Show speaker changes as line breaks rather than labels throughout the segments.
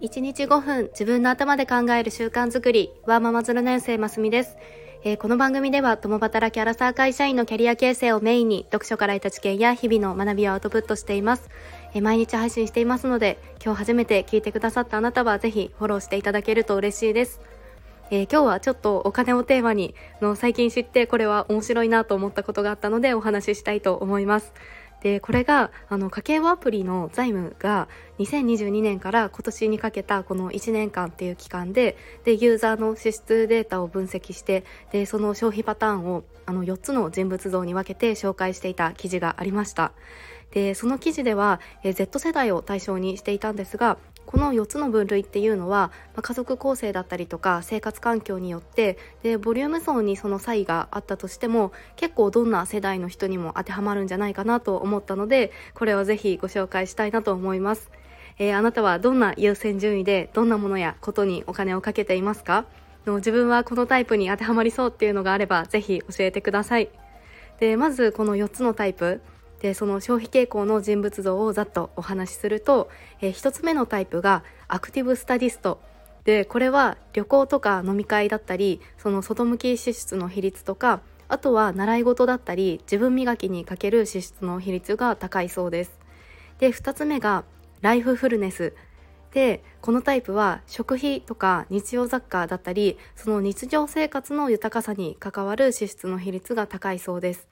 1日5分自分の頭で考える習慣づくり。ワーママ0年生ますみです、えー、この番組では共働きアラサー会社員のキャリア形成をメインに読書から得た知見や日々の学びをアウトプットしています、えー、毎日配信していますので今日初めて聞いてくださったあなたはぜひフォローしていただけると嬉しいです。えー、今日はちょっとお金をテーマにの最近知ってこれは面白いなと思ったことがあったのでお話ししたいと思います。でこれがあの家計簿アプリの財務が2022年から今年にかけたこの1年間っていう期間ででユーザーの支出データを分析してでその消費パターンをあの4つの人物像に分けて紹介していた記事がありました。でその記事ではえ Z 世代を対象にしていたんですがこの4つの分類っていうのは、まあ、家族構成だったりとか生活環境によってでボリューム層にその差異があったとしても結構どんな世代の人にも当てはまるんじゃないかなと思ったのでこれをぜひご紹介したいなと思います。えー、あなたはどんな優先順位でどんなものやことにお金をかけていますか？の自分はこのタイプに当てはまりそうっていうのがあればぜひ教えてください。でまずこの4つのタイプでその消費傾向の人物像をざっとお話しすると、えー、1つ目のタイプがアクティブスタディスト。でこれは旅行とか飲み会だったりその外向き支出の比率とかあとは習い事だったり自分磨きにかける支出の比率が高いそうです。で2つ目がライフフルネス。でこのタイプは食費とか日用雑貨だったりその日常生活の豊かさに関わる支出の比率が高いそうです。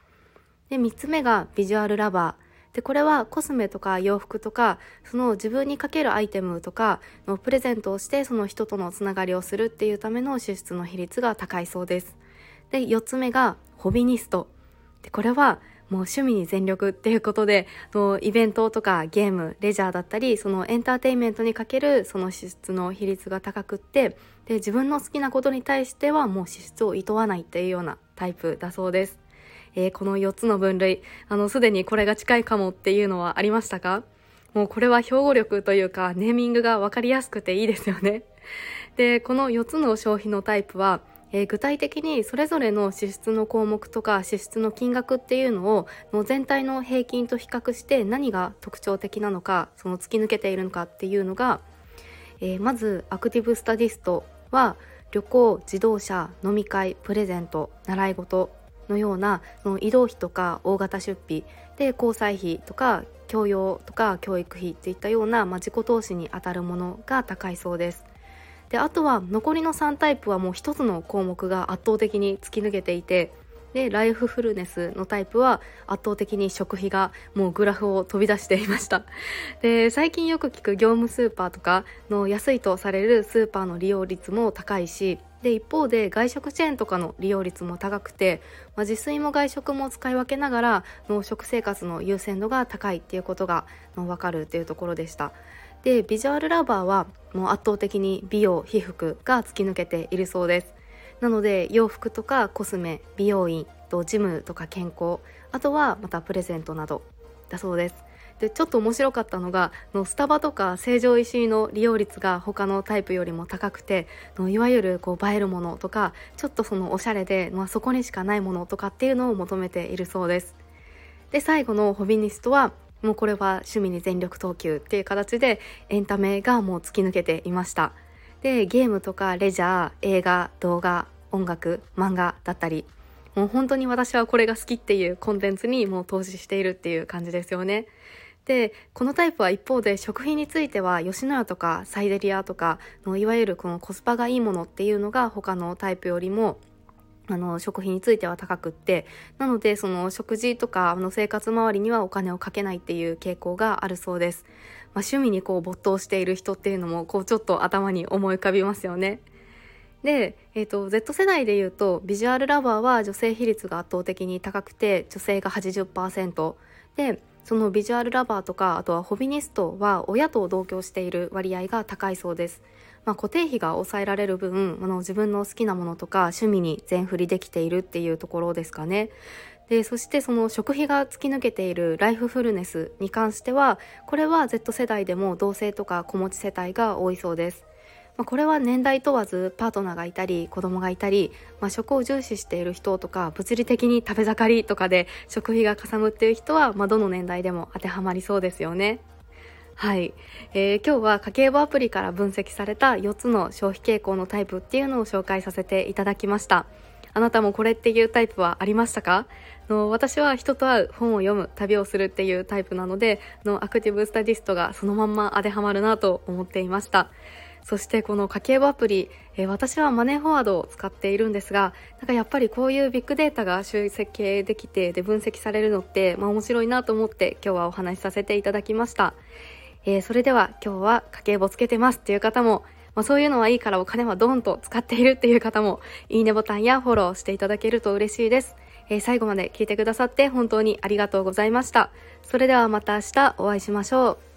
で3つ目がビジュアルラバー。でこれはコスメとか洋服とかその自分にかけるアイテムとかのプレゼントをしてその人とのつながりをするっていうための支出の比率が高いそうです。で4つ目がホビニスト。でこれはもう趣味に全力っていうことでのイベントとかゲームレジャーだったりそのエンターテインメントにかけるその支出の比率が高くってで自分の好きなことに対してはもう支出を厭わないっていうようなタイプだそうです。えー、この4つの分類、あの、すでにこれが近いかもっていうのはありましたか？もうこれは標語力というか、ネーミングがわかりやすくていいですよね。で、この4つの消費のタイプは、えー、具体的にそれぞれの支出の項目とか支出の金額っていうのをの全体の平均と比較して何が特徴的なのかその突き抜けているのかっていうのが、えー、まずアクティブスタディストは旅行自動車飲み会プレゼント習い事のようなその移動費とか大型出費で交際費とか教養とか教育費っていったような、まあ、自己投資にあたるものが高いそうです。であとは残りの3タイプはもう一つの項目が圧倒的に突き抜けていてでライフフルネスのタイプは圧倒的に食費がもうグラフを飛び出していました。で最近よく聞く業務スーパーとかの安いとされるスーパーの利用率も高いしで一方で外食チェーンとかの利用率も高くて、まあ、自炊も外食も使い分けながらの食生活の優先度が高いっていうことが分かるっていうところでした。でビジュアルラバーはもう圧倒的に美容皮膚が突き抜けているそうです。なので洋服とかコスメ美容院とジムとか健康あとはまたプレゼントなど。だそうです。でちょっと面白かったのがのスタバとか成城石井の利用率が他のタイプよりも高くてのいわゆるこう映えるものとかちょっとそのおしゃれで、まあ、そこにしかないものとかっていうのを求めているそうです。で最後のホビニストはもうこれは趣味に全力投球っていう形でエンタメがもう突き抜けていました。でゲームとかレジャー映画動画音楽漫画だったりもう本当に私はこれが好きっていうコンテンツにもう投資しているっていう感じですよね。でこのタイプは一方で食品については吉野家とかサイデリアとかのいわゆるこのコスパがいいものっていうのが他のタイプよりもあの食品については高くってなのでその食事とかの生活周りにはお金をかけないっていう傾向があるそうです、まあ、趣味にこう没頭している人っていうのもこうちょっと頭に思い浮かびますよねで、えーと、Z 世代でいうとビジュアルラバーは女性比率が圧倒的に高くて女性が80%でそのビジュアルラバーとかあとはホビニストは親と同居している割合が高いそうです。まあ、固定費が抑えられる分あの自分の好きなものとか趣味に全振りできているっていうところですかね。でそしてその食費が突き抜けているライフフルネスに関してはこれは Z 世代でも同性とか子持ち世帯が多いそうです。まあ、これは年代問わずパートナーがいたり子供がいたり、まあ、食を重視している人とか物理的に食べ盛りとかで食費がかさむっていう人は、まあ、どの年代でも当てはまりそうですよね。はい、えー、今日は家計簿アプリから分析された4つの消費傾向のタイプっていうのを紹介させていただきましたあなたもこれっていうタイプはありましたか？の私は人と会う本を読む旅をするっていうタイプなのでのアクティブスタディストがそのまんま当てはまるなと思っていました。そしてこの家計簿アプリ、えー、私はマネーフォワードを使っているんですがなんかやっぱりこういうビッグデータが集積できてで分析されるのって、まあ、面白いなと思って今日はお話しさせていただきました、えー、それでは今日は家計簿つけてますっていう方もまあ、そういうのはいいからお金はドンと使っているっていう方もいいねボタンやフォローしていただけると嬉しいです。えー、最後まで聞いてくださって本当にありがとうございました。それではまた明日お会いしましょう。